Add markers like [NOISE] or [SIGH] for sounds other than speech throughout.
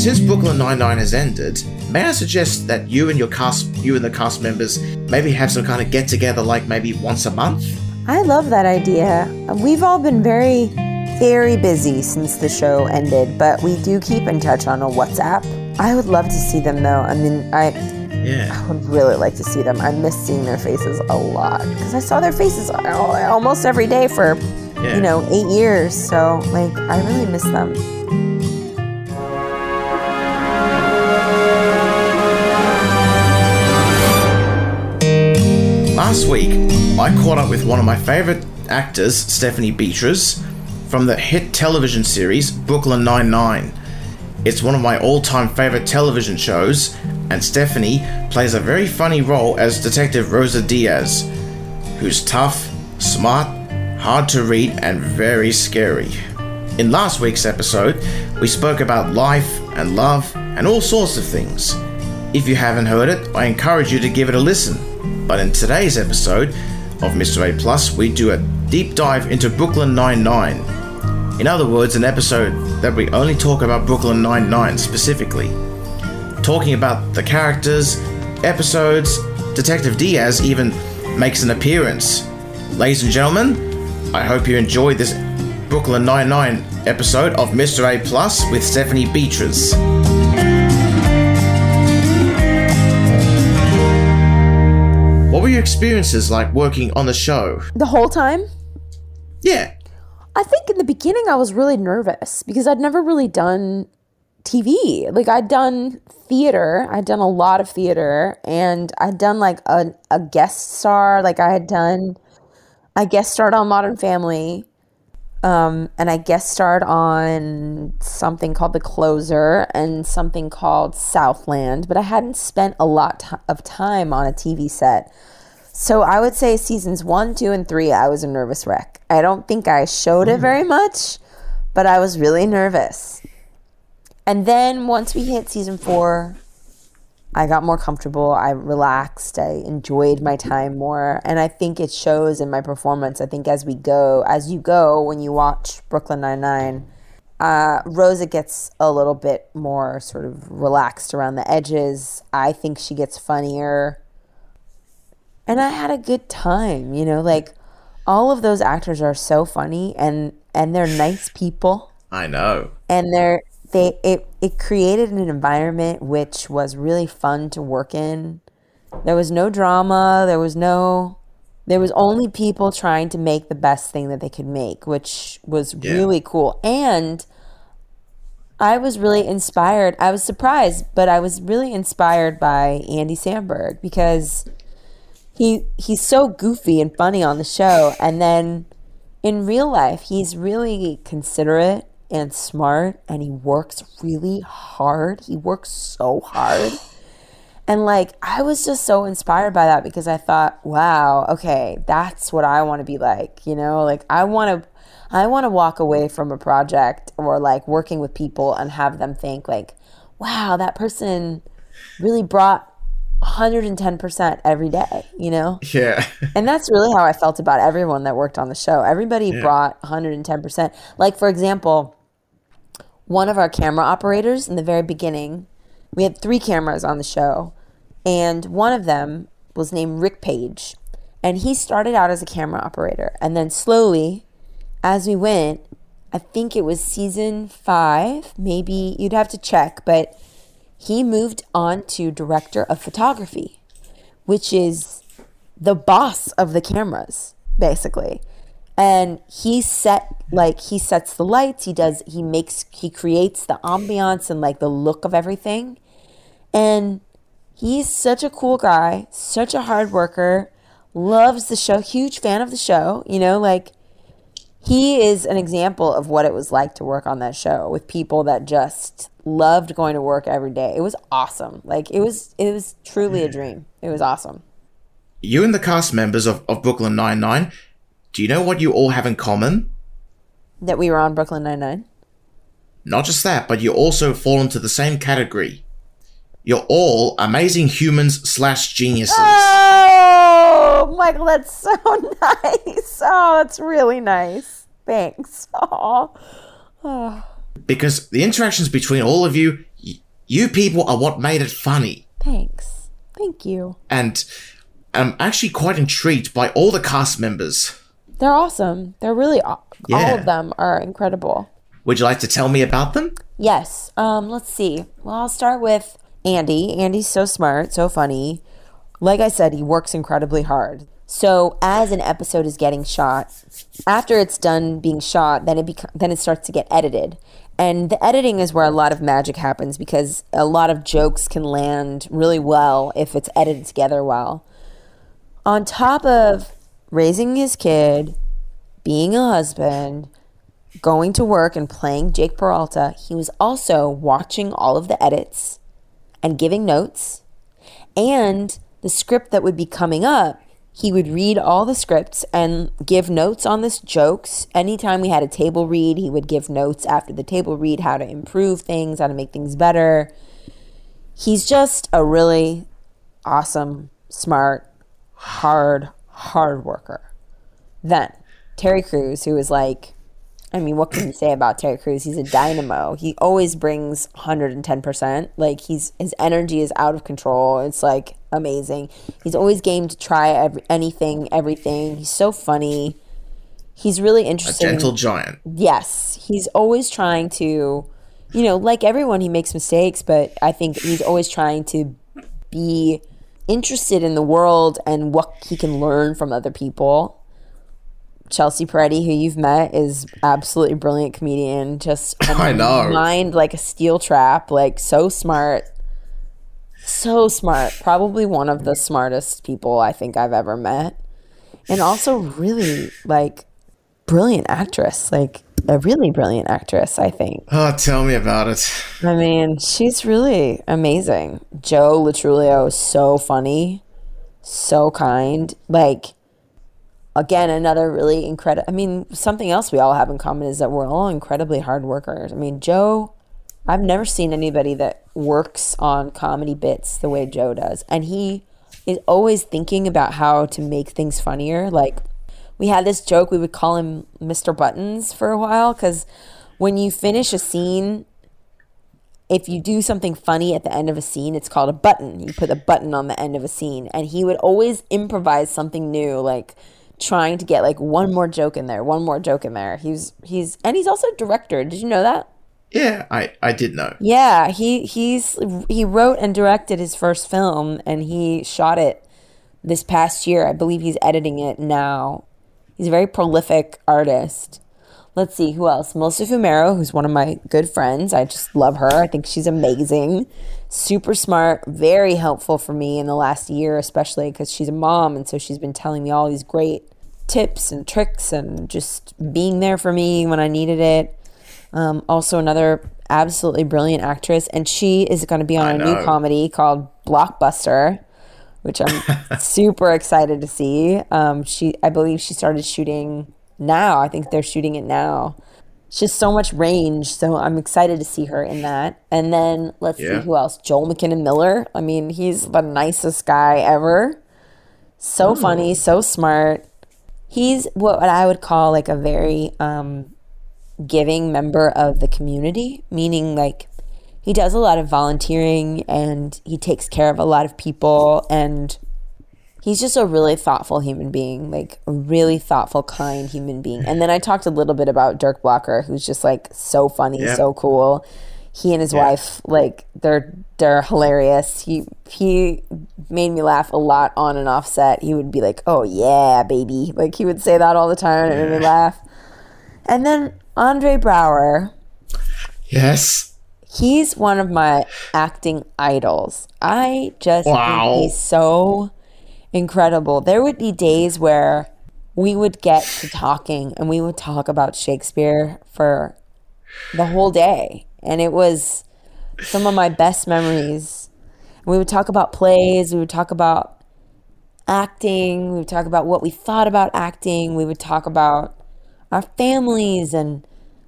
Since Brooklyn Nine-Nine has ended, may I suggest that you and your cast, you and the cast members, maybe have some kind of get-together, like maybe once a month? I love that idea. We've all been very, very busy since the show ended, but we do keep in touch on a WhatsApp. I would love to see them though. I mean, I Yeah. I would really like to see them. I miss seeing their faces a lot because I saw their faces almost every day for, Yeah. you know, eight years. So, like, I really miss them. Last week, I caught up with one of my favorite actors, Stephanie Beatriz, from the hit television series Brooklyn Nine-Nine. It's one of my all-time favorite television shows, and Stephanie plays a very funny role as Detective Rosa Diaz, who's tough, smart, hard to read, and very scary. In last week's episode, we spoke about life and love and all sorts of things. If you haven't heard it, I encourage you to give it a listen. But in today's episode of Mr. A Plus, we do a deep dive into Brooklyn Nine-Nine. In other words, an episode that we only talk about Brooklyn Nine-Nine specifically. Talking about the characters, episodes, Detective Diaz even makes an appearance. Ladies and gentlemen, I hope you enjoyed this Brooklyn Nine-Nine episode of Mr. A Plus with Stephanie Beatriz. What were your experiences like working on the show? The whole time, Yeah. I think in the beginning I was really nervous because I'd never really done TV. Like I'd done theater, I'd done a lot of theater, and I'd done like a, a guest star. Like I had done, I guest starred on Modern Family, um, and I guest starred on something called The Closer and something called Southland. But I hadn't spent a lot ti- of time on a TV set. So I would say seasons one, two, and three, I was a nervous wreck. I don't think I showed it very much, but I was really nervous. And then once we hit season four, I got more comfortable. I relaxed. I enjoyed my time more. And I think it shows in my performance. I think as we go, as you go, when you watch Brooklyn Nine-Nine, uh, Rosa gets a little bit more sort of relaxed around the edges. I think she gets funnier and I had a good time. You know, like all of those actors are so funny and and they're nice people I know. and they're they it it created an environment which was really fun to work in. There was no drama, there was no there was only people trying to make the best thing that they could make, which was Yeah. really cool. And I was really inspired. I was surprised, but I was really inspired by Andy Samberg because he he's so goofy and funny on the show and then in real life he's really considerate and smart and he works really hard he works so hard [SIGHS] and like i was just so inspired by that because i thought wow okay that's what i want to be like you know like i want to i want to walk away from a project or like working with people and have them think like wow that person really brought 110% every day you know Yeah. [LAUGHS] and that's really how I felt about everyone that worked on the show. Everybody brought 110%. Like, for example, one of our camera operators in the very beginning, we had three cameras on the show, and one of them was named Rick Page. And he started out as a camera operator. And then slowly, as we went, I think it was season five, maybe you'd have to check, but he moved on to director of photography, which is the boss of the cameras basically and he set like he sets the lights he does he makes he creates the ambiance and like the look of everything. And he's such a cool guy such a hard worker loves the show huge fan of the show you know like he is an example of what it was like to work on that show with people that just loved going to work every day. It was awesome. Like it was it was truly a mm. dream. It was awesome. You and the cast members of, of Brooklyn Nine-Nine, do you know what you all have in common? that we were on Brooklyn Nine Nine. Not just that, but you also fall into the same category. You're all amazing humans slash geniuses. Oh, Michael, that's so [LAUGHS] nice. Oh, that's really nice. Thanks. [LAUGHS] Oh, Because the interactions between all of you, y- You people are what made it funny. Thanks. Thank you. And I'm actually quite intrigued by all the cast members. They're awesome. They're really aw- Yeah. all of them are incredible. Would you like to tell me about them? Yes. Um, let's see. Well, I'll start with Andy. Andy's so smart, so funny. Like I said, he works incredibly hard. So as an episode is getting shot, after it's done being shot, then it bec- then it starts to get edited. And the editing is where a lot of magic happens because a lot of jokes can land really well if it's edited together well. On top of raising his kid, being a husband, going to work and playing Jake Peralta, he was also watching all of the edits and giving notes. And the script that would be coming up, he would read all the scripts and give notes on this jokes. Anytime we had a table read, he would give notes after the table read how to improve things, how to make things better. He's just a really awesome, smart, hard, hard worker. Then Terry Crews, who is like, I mean, what can you say about Terry Crews? He's a dynamo. He always brings 110%. Like he's his energy is out of control. It's like amazing. He's always game to try every, anything, everything. He's so funny. He's really A interesting. gentle giant. Yes, he's always trying to, you know, like everyone, he makes mistakes, but I think he's always trying to be interested in the world and what he can learn from other people. Chelsea Peretti, who you've met, is absolutely brilliant comedian. Just [LAUGHS] I know. mind like a steel trap, like so smart, so smart. Probably one of the smartest people I think I've ever met, and also really like brilliant actress, like a really brilliant actress, I think. Oh, tell me about it. I mean, she's really amazing. Joe Lo Truglio is so funny, so kind. Like, again, another really incredible. I mean, something else we all have in common is that we're all incredibly hard workers. I mean, Joe, I've never seen anybody that works on comedy bits the way Joe does. And he is always thinking about how to make things funnier. Like, we had this joke, we would call him Mr. Buttons for a while because when you finish a scene, if you do something funny at the end of a scene, it's called a button. You put a button on the end of a scene. And he would always improvise something new, like trying to get like one more joke in there, one more joke in there. He's he's and he's also a director. Did you know that? Yeah, I, I did know. Yeah, he he's he wrote and directed his first film and he shot it this past year. I believe he's editing it now. He's a very prolific artist. Let's see who else. Melissa Fumero, who's one of my good friends. I just love her. I think she's amazing. Super smart, very helpful for me in the last year, especially because she's a mom and so she's been telling me all these great tips and tricks and just being there for me when I needed it. Um, also, another absolutely brilliant actress, and she is going to be on I a new comedy called Blockbuster, which I'm [LAUGHS] super excited to see. Um, she, I believe, she started shooting now. I think they're shooting it now. She has so much range, so I'm excited to see her in that. And then let's Yeah. see who else. Joel McKinnon Miller. I mean, he's the nicest guy ever. So funny, so smart. He's what I would call like a very um, giving member of the community, meaning like he does a lot of volunteering and he takes care of a lot of people and he's just a really thoughtful human being, like a really thoughtful, kind human being. And then I talked a little bit about Dirk Blocker, who's just like so funny, Yeah. so cool. He and his wife, like they're they're hilarious. He he made me laugh a lot on and off set. He would be like, "Oh yeah, baby," like he would say that all the time, and it made me laugh. And then Andre Braugher, Yes. He's one of my acting idols. I just Wow. think he's so incredible. There would be days where we would get to talking and we would talk about Shakespeare for the whole day. And it was some of my best memories. We would talk about plays, we would talk about acting, we would talk about what we thought about acting, we would talk about our families and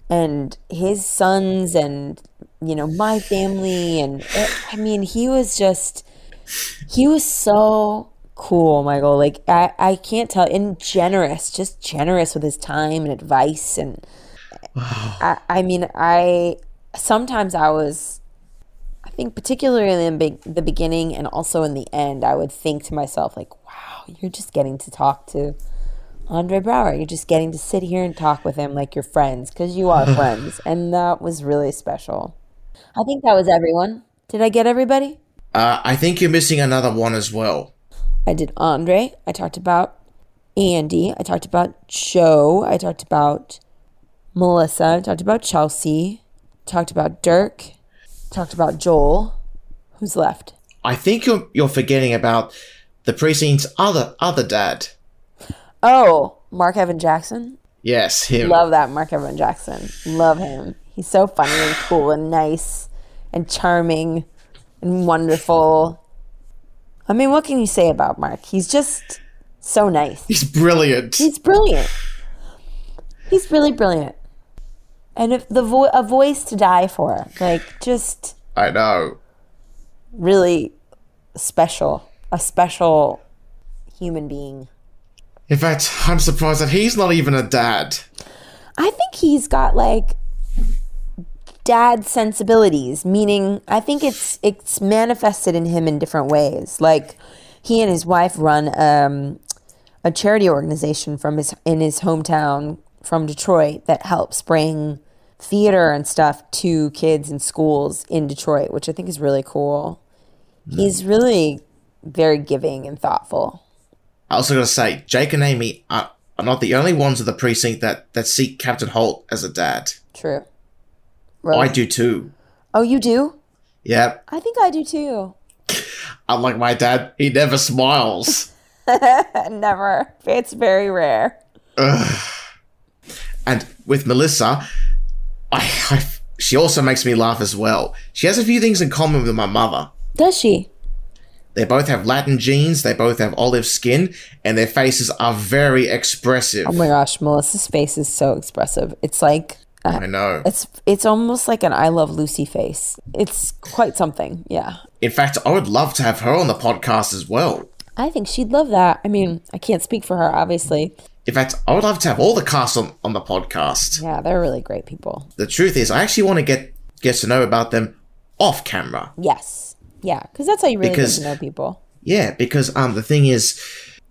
and his sons and you know my family and it, I mean he was just he was so cool Michael like I I can't tell and generous just generous with his time and advice and [SIGHS] I I mean I sometimes I was I think particularly in the, be- the beginning and also in the end, I would think to myself like, "Wow, you're just getting to talk to Andre Braugher. You're just getting to sit here and talk with him like you're friends because you are [LAUGHS] friends." And that was really special. I think that was everyone. Did I get everybody? Uh, I think you're missing another one as well. I did Andre. I talked about Andy. I talked about Joe. I talked about Melissa. I talked about Chelsea. Talked about Dirk. Talked about Joel. Who's left? I think you're you're forgetting about the precinct's other other dad. Oh, Mark Evan Jackson. Yes, him. Love that Mark Evan Jackson. Love him. He's so funny and cool and nice and charming and wonderful. I mean, what can you say about Mark? He's just so nice. He's brilliant. He's brilliant. He's really brilliant. And if the vo- a voice to die for, like just I know. really special, a special human being. In fact, I'm surprised that he's not even a dad. I think he's got like dad sensibilities, meaning I think it's it's manifested in him in different ways. Like he and his wife run um, a charity organization from his in his hometown from Detroit that helps bring theater and stuff to kids in schools in Detroit, which I think is really cool. He's really very giving and thoughtful. I also gotta say, Jake and Amy are, are not the only ones of the precinct that, that see Captain Holt as a dad. True. I do too. Oh, you do? Yep. I think I do too. Unlike my dad, he never smiles. [LAUGHS] [LAUGHS] Never. It's very rare. and with Melissa, I, I she also makes me laugh as well. She has a few things in common with my mother. Does she? They both have Latin genes, they both have olive skin, and their faces are very expressive. Oh my gosh, Melissa's face is so expressive. It's like uh, I know. it's it's almost like an I love Lucy face. It's quite something. Yeah. In fact, I would love to have her on the podcast as well. I think she'd love that. I mean, I can't speak for her obviously. In fact, I would love to have all the cast on, on the podcast. Yeah, they're really great people. The truth is, I actually want to get get to know about them off camera. Yes. Yeah, cuz that's how you really Because- get to know people. Yeah, because um the thing is,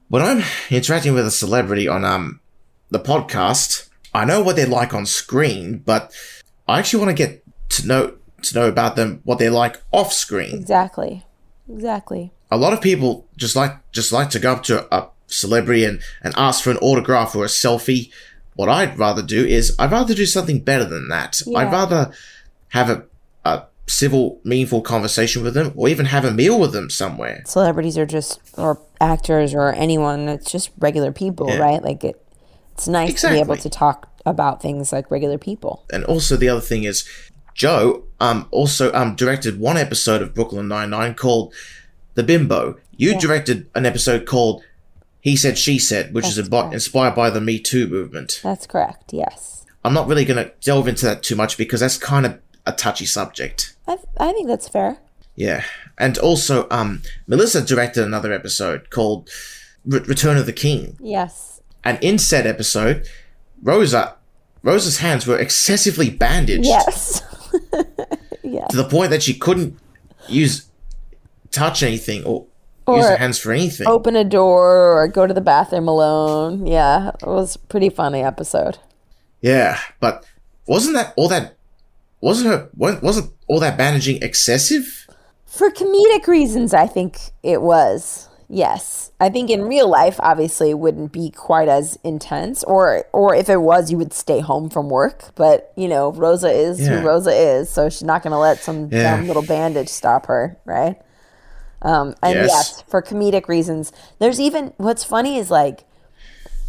when I'm interacting with a celebrity on um the podcast, I know what they're like on screen, but I actually want to get to know to know about them what they're like off screen. Exactly. Exactly. A lot of people just like just like to go up to a celebrity and, and ask for an autograph or a selfie. What I'd rather do is I'd rather do something better than that. Yeah. I'd rather have a, a civil, meaningful conversation with them or even have a meal with them somewhere. Celebrities are just or actors or anyone that's just regular people, Yeah. right? Like it it's nice to be able to talk about things like regular people. and also the other thing is Joe um also um directed one episode of Brooklyn Nine Nine called The Bimbo. You directed an episode called He Said She Said, which is That's correct. inspired by the Me Too movement. That's correct. Yes. I'm not really going to delve into that too much because that's kind of a touchy subject. I I think that's fair. Yeah, and also um Melissa directed another episode called Re- Return of the King, Yes. And in said episode, Rosa Rosa's hands were excessively bandaged. Yes. [LAUGHS] yes. to the point that she couldn't use touch anything or, use her hands for anything. Open a door or go to the bathroom alone. Yeah, it was a pretty funny episode. Yeah, but wasn't that all that? Wasn't her? Wasn't all that bandaging excessive? For comedic reasons, I think it was. Yes. I think in real life obviously it wouldn't be quite as intense or or if it was you would stay home from work, but you know, Rosa is Yeah. who Rosa is, so she's not going to let some Yeah. dumb little bandage stop her, right? Um and Yes. yes, for comedic reasons. There's even what's funny is like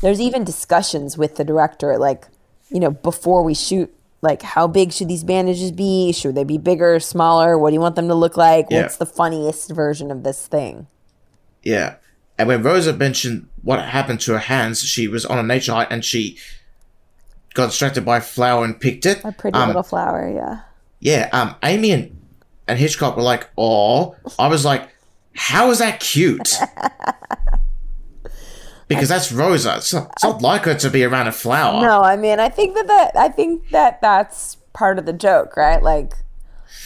there's even discussions with the director like you know before we shoot like how big should these bandages be should they be bigger smaller what do you want them to look like Yeah. what's the funniest version of this thing Yeah. And when Rosa mentioned what happened to her hands, she was on a nature hike and she got distracted by a flower and picked it. a pretty Um, little flower yeah Yeah. Um. Amy and and Hitchcock were like, "Oh," I was like, "How is that cute?" [LAUGHS] Because that's Rosa. It's not, it's not like her to be around a flower. no i mean i think that that i think that that's part of the joke right like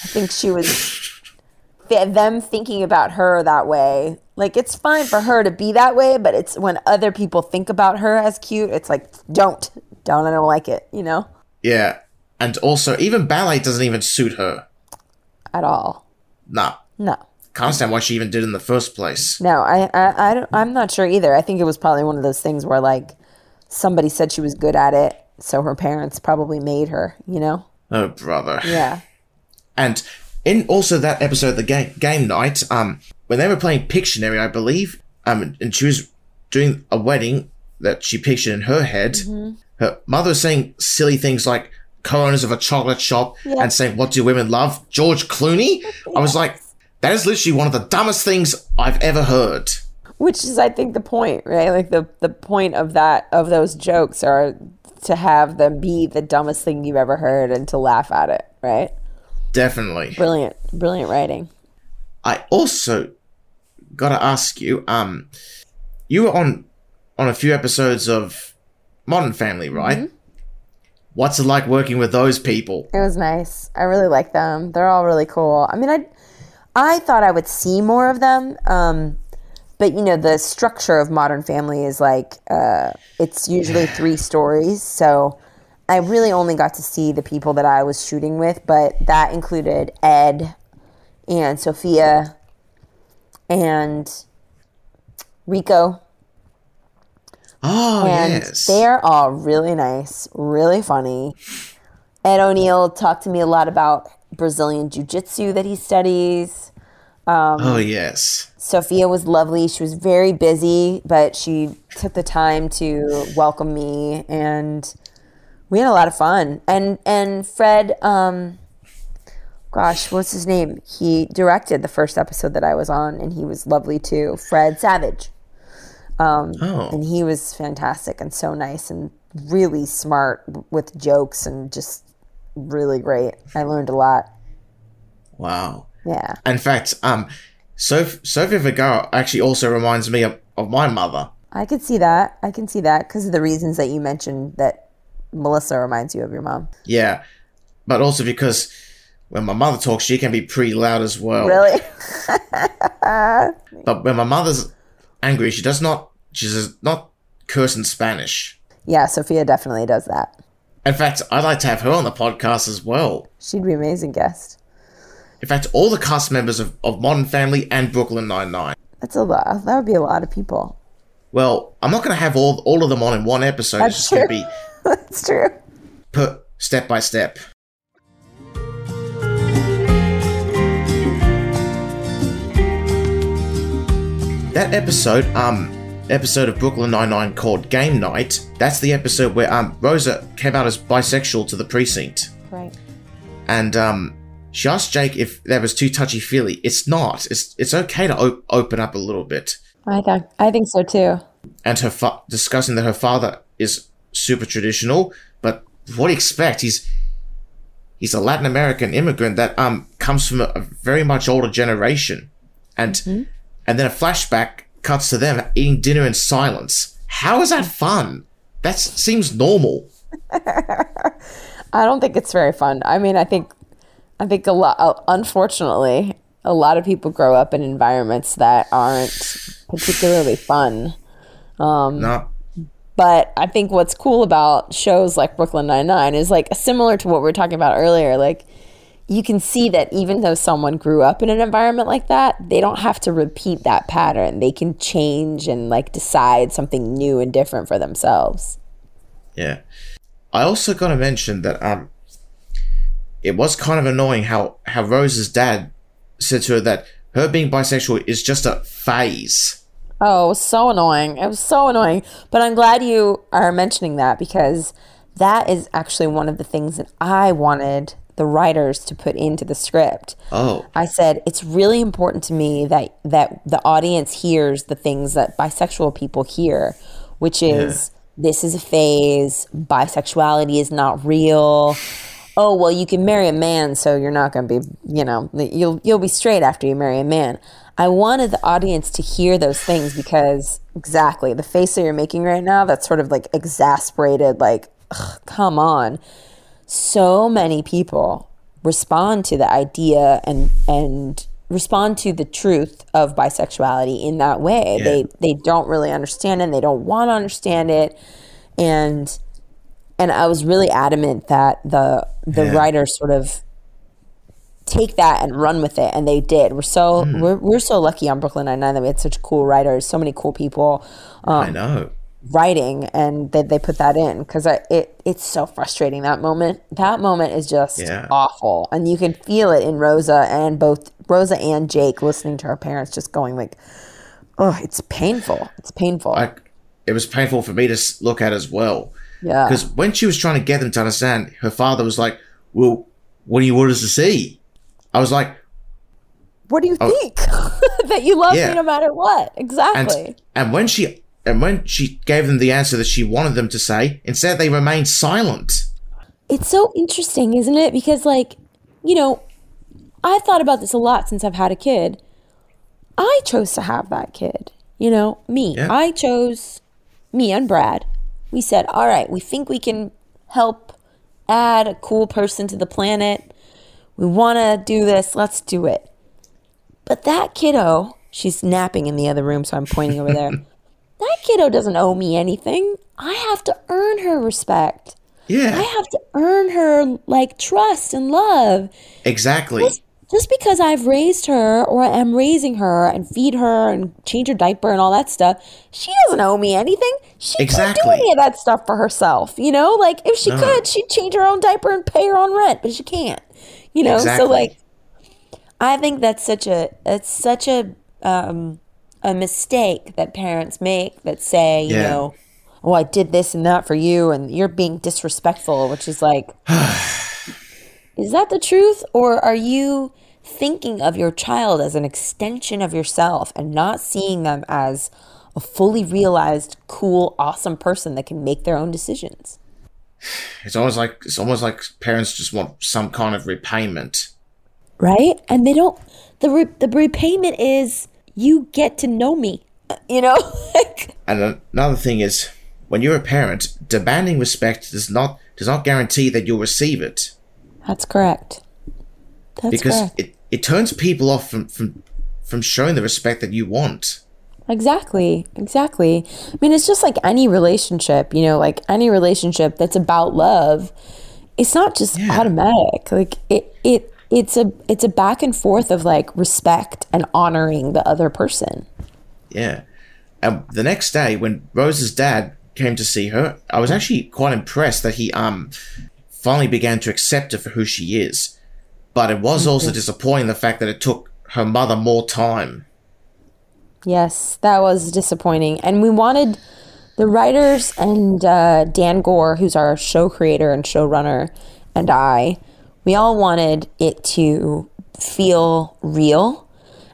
i think she was [LAUGHS] them thinking about her that way. Like it's fine for her to be that way, but it's when other people think about her as cute, it's like don't, don't, I don't like it, you know, Yeah. And also, even ballet doesn't even suit her. at all. Nah. No, Can't understand why she even did in the first place. no, I, I, I don't, I'm not sure either. I think it was probably one of those things where like somebody said she was good at it, so her parents probably made her, you know. Oh, brother. Yeah. And in also that episode of the game game night, um, when they were playing Pictionary, I believe, um, and she was doing a wedding that she pictured in her head, her mother was saying silly things like co-owners of a chocolate shop Yeah. and saying, "What do women love?" George Clooney. I was like, that is literally one of the dumbest things I've ever heard. which is i think the point right like the the point of that of those jokes are to have them be the dumbest thing you've ever heard and to laugh at it right Definitely. brilliant brilliant writing I also gotta ask you, um, you were on on a few episodes of Modern Family, right? What's it like working with those people? it was nice i really like them they're all really cool i mean i i thought i would see more of them um but you know the structure of modern family is like uh it's usually [SIGHS] three stories so i really only got to see the people that i was shooting with but that included ed and sophia and rico Oh and yes, they're all really nice, really funny. Ed O'Neill talked to me a lot about Brazilian Jiu Jitsu that he studies. Um, oh yes. Sophia was lovely. She was very busy, but she took the time to welcome me, and we had a lot of fun. And and Fred, um, gosh, what's his name? He directed the first episode that I was on, and he was lovely too. Fred Savage. Oh, and he was fantastic and so nice and really smart with jokes and just really great. I learned a lot. wow. Yeah. In fact, um, Soph- Sophia Vergara actually also reminds me of, of my mother. I could see that. I can see that because of the reasons that you mentioned that Melissa reminds you of your mom. Yeah, but also because when my mother talks, she can be pretty loud as well. Really? [LAUGHS] But when my mother's angry, she does not. She does not curse in Spanish. yeah, Sophia definitely does that. In fact, I'd like to have her on the podcast as well. She'd be an amazing guest. In fact, all the cast members of, of Modern Family and Brooklyn Nine Nine. That's a lot. That would be a lot of people. Well, I'm not going to have all all of them on in one episode. That's it's just going to be [LAUGHS] That's true. put step by step. That episode, um, episode of Brooklyn Nine Nine called Game Night. That's the episode where um Rosa came out as bisexual to the precinct, Right. and um she asked Jake if that was too touchy feely. It's not. It's it's okay to op- open up a little bit. I think I think so too. and her fa- discussing that her father is super traditional. But what do you expect? He's he's a Latin American immigrant that um comes from a, very much older generation, and and then a flashback cuts to them eating dinner in silence. How is that fun? That seems normal. [LAUGHS] I don't think it's very fun. I mean, I think, I think a lot. Unfortunately, a lot of people grow up in environments that aren't particularly fun. Um, No, But I think what's cool about shows like Brooklyn Nine Nine is like similar to what we were talking about earlier. Like you can see that even though someone grew up in an environment like that, they don't have to repeat that pattern. They can change and like decide something new and different for themselves. yeah. I also got to mention that um, it was kind of annoying how how Rose's dad said to her that her being bisexual is just a phase. Oh, it was so annoying. It was so annoying. But I'm glad you are mentioning that because that is actually one of the things that I wanted the writers to put into the script. Oh, I said it's really important to me that that the audience hears the things that bisexual people hear, which is this is a phase, bisexuality is not real. Oh, well you can marry a man so you're not going to be, you know, you'll you'll be straight after you marry a man. I wanted the audience to hear those things because exactly the face that you're making right now that's sort of like exasperated like come on so many people respond to the idea and and respond to the truth of bisexuality in that way. Yeah. They they don't really understand it and they don't want to understand it. And and I was really adamant that the the Yeah. writers sort of take that and run with it and they did. We're so Hmm. we're we're so lucky on Brooklyn Nine Nine that we had such cool writers, so many cool people I know. writing and they, they put that in because it it's so frustrating that moment that moment is just Yeah. awful and you can feel it in rosa and both rosa and jake listening to her parents just going like oh it's painful it's painful I, it was painful for me to look at as well. yeah Because when she was trying to get them to understand, her father was like, Well, what do you want us to see? I was like, what do you oh. think [LAUGHS] that you love Oh. Yeah. me no matter what exactly and and when she and when she gave them the answer that she wanted them to say, instead they remained silent. It's so interesting, isn't it? Because, like, you know, I've thought about this a lot since I've had a kid. I chose to have that kid, you know, me. Yeah. I chose me and Brad. We said, all right, we think we can help add a cool person to the planet. We want to do this. Let's do it. But that kiddo, she's napping in the other room, so I'm pointing over there. [LAUGHS] that kiddo doesn't owe me anything. I have to earn her respect. Yeah. I have to earn her like trust and love. exactly. Just because I've raised her or am raising her and feed her and change her diaper and all that stuff, she doesn't owe me anything. She can't Exactly. do any of that stuff for herself. You know, like if she No. could, she'd change her own diaper and pay her own rent, but she can't. You know, Exactly. so like I think that's such a it's such a um a mistake that parents make that say, you Yeah. know, oh, I did this and that for you, and you're being disrespectful, which is like, [SIGHS] is that the truth? Or are you thinking of your child as an extension of yourself and not seeing them as a fully realized, cool, awesome person that can make their own decisions? It's almost like it's almost like parents just want some kind of repayment. Right? And they don't, the, re- the repayment is you get to know me, [LAUGHS] you know? And another thing is, when you're a parent, demanding respect does not does not guarantee that you'll receive it that's correct. That's because correct. it, it turns people off from, from from showing the respect that you want. Exactly. Exactly. I mean, it's just like any relationship, you know, like any relationship that's about love. It's not just Yeah. automatic. Like it it it's a it's a back and forth of like respect and honoring the other person. Yeah. And the next day, when Rose's dad came to see her, I was actually quite impressed that he um finally began to accept her for who she is. But it was also disappointing the fact that it took her mother more time. Yes, that was disappointing. And we wanted the writers and uh, Dan Goor, who's our show creator and showrunner, and I, we all wanted it to feel real.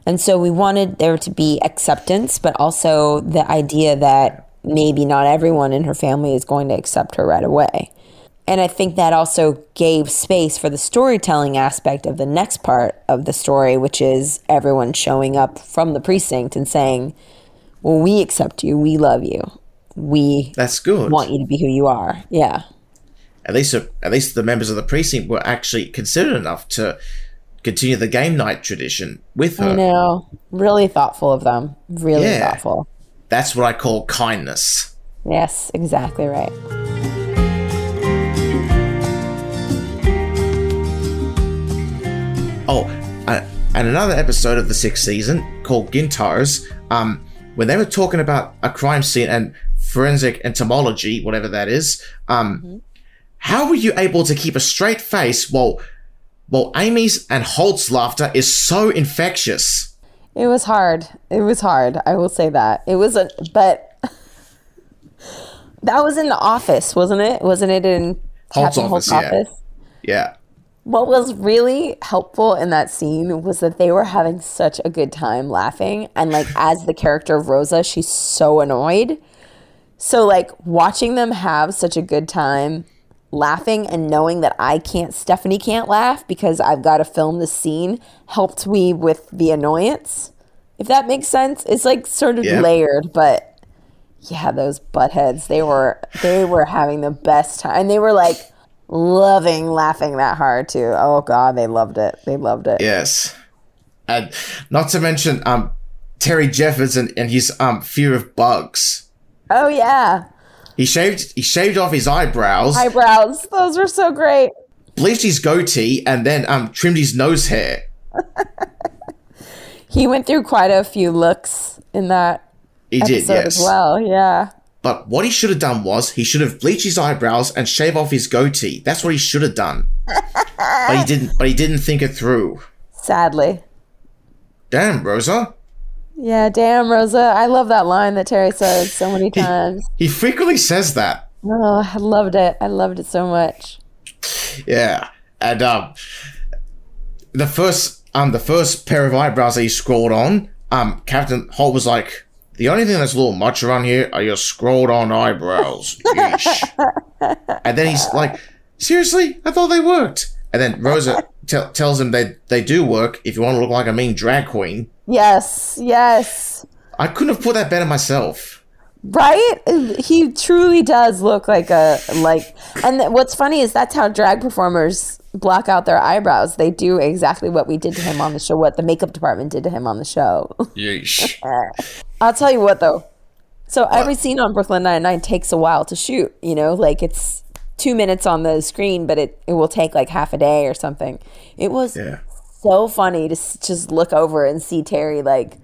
And so we wanted there to be acceptance, but also the idea that maybe not everyone in her family is going to accept her right away. And I think that also gave space for the storytelling aspect of the next part of the story, which is everyone showing up from the precinct and saying, Well, we accept you. We love you. We That's good. want you to be who you are. Yeah. At least, at least the members of the precinct were actually considerate enough to continue the game night tradition with her. I know. Really thoughtful of them. Really Yeah. thoughtful. That's what I call kindness. Yes, exactly right. Oh, uh, and another episode of the sixth season called Gintars, um, when they were talking about a crime scene and forensic entomology, whatever that is, um, how were you able to keep a straight face while while Amy's and Holt's laughter is so infectious? It was hard. It was hard. I will say that. It was a but [LAUGHS] that was in the office, wasn't it? Wasn't it in Holt's Captain office, Holt's yeah. office? Yeah, What was really helpful in that scene was that they were having such a good time laughing. And like, [LAUGHS] as the character of Rosa, she's so annoyed. So, like, watching them have such a good time laughing and knowing that I can't, Stephanie can't laugh because I've got to film the scene helped me with the annoyance. If that makes sense, it's like sort of Yeah. layered, but yeah, those buttheads, they were, they were having the best time. And they were like, loving laughing that hard too. Oh god, they loved it. They loved it. yes. and not to mention um Terry Jeffords and, and his um fear of bugs. Oh yeah, He shaved he shaved off his eyebrows, eyebrows. Those were so great. bleached his goatee, and then um trimmed his nose hair. [LAUGHS] He went through quite a few looks in that He did, episode yes. as well. Yeah. But what he should have done was he should have bleached his eyebrows and shave off his goatee. That's what he should have done. [LAUGHS] but he didn't. But he didn't think it through. Sadly. Damn, Rosa. Yeah, damn, Rosa. I love that line that Terry says so many times. He frequently says that. Oh, I loved it. I loved it so much. Yeah, and um, the first um the first pair of eyebrows that he scrawled on, um, Captain Holt was like, "The only thing that's a little much around here are your scrolled on eyebrows." [LAUGHS] And then he's like, "Seriously? I thought they worked." And then Rosa [LAUGHS] t- tells him they they do work if you want to look like a mean drag queen. Yes, yes. I couldn't have put that better myself. Right? He truly does look like a like and th- what's funny is that's how drag performers block out their eyebrows. They do exactly what we did to him on the show, what the makeup department did to him on the show. Yeesh. [LAUGHS] I'll tell you what though. So every scene on Brooklyn Nine Nine takes a while to shoot. You know, like it's two minutes on the screen, but it, it will take like half a day or something. It was Yeah. so funny to s- just look over and see Terry like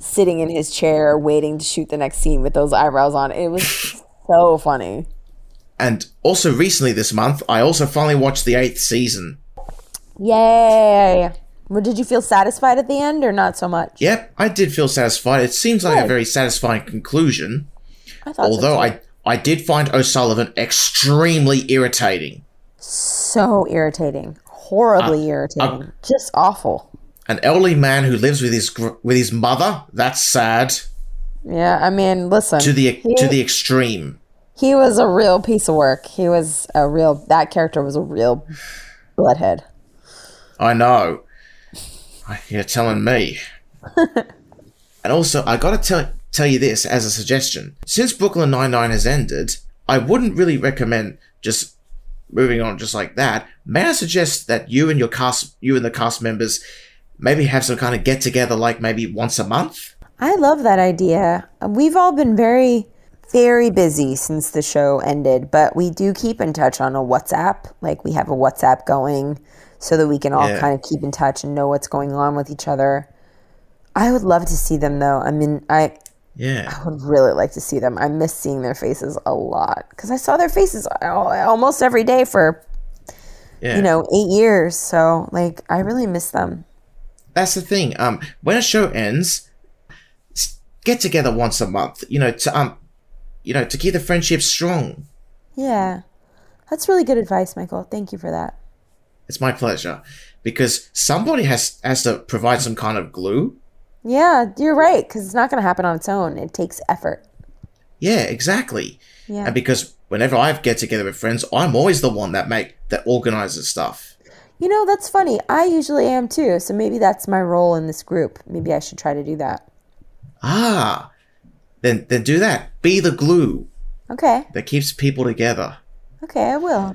sitting in his chair waiting to shoot the next scene with those eyebrows on. It was [LAUGHS] so funny. And also recently this month, I also finally watched the eighth season. Yay! Well, did you feel satisfied at the end or not so much? Yep, I did feel satisfied. It seems like a very satisfying conclusion. I thought Although too. I I did find O'Sullivan extremely irritating. so irritating, horribly uh, uh, irritating, just awful. An elderly man who lives with his gr- with his mother. That's sad Yeah, I mean, listen. to the he, to the extreme. he was a real piece of work. He was a real. That character was a real bloodhead. I know. You're telling me. [LAUGHS] and also, I gotta tell tell you this as a suggestion. Since Brooklyn Nine Nine has ended, I wouldn't really recommend just moving on just like that. May I suggest that you and your cast, you and the cast members, maybe have some kind of get together, like maybe once a month? I love that idea. We've all been very, very busy since the show ended, but we do keep in touch on a WhatsApp. Like we have a WhatsApp going so that we can all Yeah. kind of keep in touch and know what's going on with each other. I would love to see them though. I mean, I Yeah. I would really like to see them. I miss seeing their faces a lot because I saw their faces almost every day for Yeah. you know eight years. So like, I really miss them. That's the thing. Um, when a show ends, get together once a month. You know, to um, you know, to keep the friendship strong. Yeah, that's really good advice, Michael. Thank you for that. It's my pleasure, because somebody has has to provide some kind of glue. Yeah, you're right because it's not going to happen on its own. It takes effort. Yeah, exactly. Yeah. And because whenever I get together with friends, I'm always the one that make that organizes stuff. You know, that's funny. I usually am too. So maybe that's my role in this group. Maybe I should try to do that. Ah, then then do that. Be the glue Okay. that keeps people together. Okay, I will.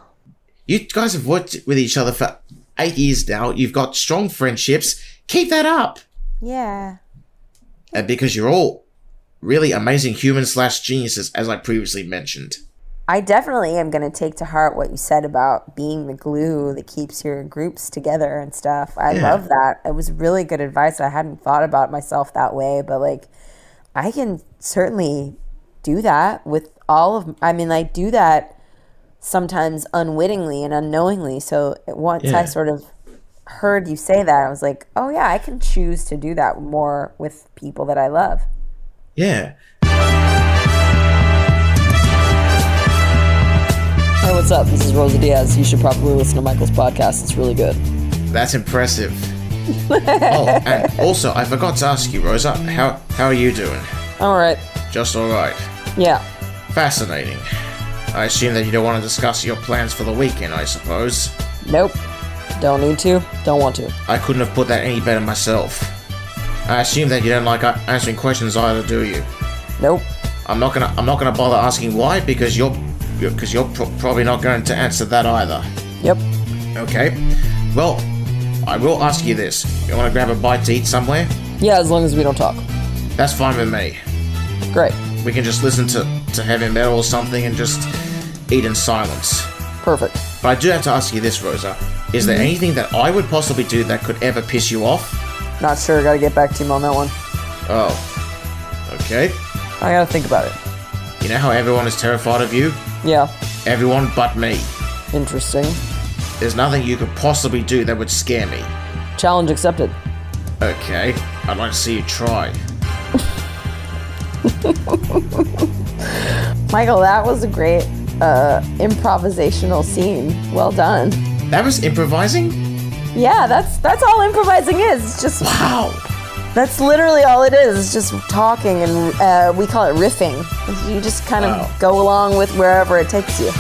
You guys have worked with each other for eight years now. You've got strong friendships. Keep that up. Yeah. And because you're all really amazing humans slash geniuses, as I previously mentioned. I definitely am going to take to heart what you said about being the glue that keeps your groups together and stuff. I Yeah. love that. It was really good advice. I hadn't thought about myself that way, but like I can certainly do that with all of I mean I do that sometimes unwittingly and unknowingly. So once Yeah. I sort of heard you say that, I was like, "Oh yeah, I can choose to do that more with people that I love." Yeah. What's up? This is Rosa Diaz. You should probably listen to Michael's podcast. It's really good. That's impressive. [LAUGHS] oh, and also, I forgot to ask you, Rosa, how how are you doing? All right. Just all right. Yeah. Fascinating. I assume that you don't want to discuss your plans for the weekend, I suppose. Nope. Don't need to. Don't want to. I couldn't have put that any better myself. I assume that you don't like answering questions either, do you? Nope. I'm not gonna I'm not gonna bother asking why because you're because you're, pro- probably not going to answer that either. Yep. Okay. Well, I will ask you this. You want to grab a bite to eat somewhere? Yeah, as long as we don't talk. That's fine with me. Great. We can just listen to, to heavy metal or something and just eat in silence. Perfect. But I do have to ask you this, Rosa. Is there mm-hmm. anything that I would possibly do that could ever piss you off? Not sure. Gotta get back to you on that one. Oh. Okay. I gotta think about it. You know how everyone is terrified of you? Yeah. Everyone but me. Interesting. There's nothing you could possibly do that would scare me. Challenge accepted. Okay. I'd like to see you try. [LAUGHS] Michael, that was a great uh, improvisational scene. Well done. That was improvising? Yeah, that's that's all improvising is. It's just Wow. That's literally all it is. It's just talking, and uh, we call it riffing. You just kind of Wow. go along with wherever it takes you.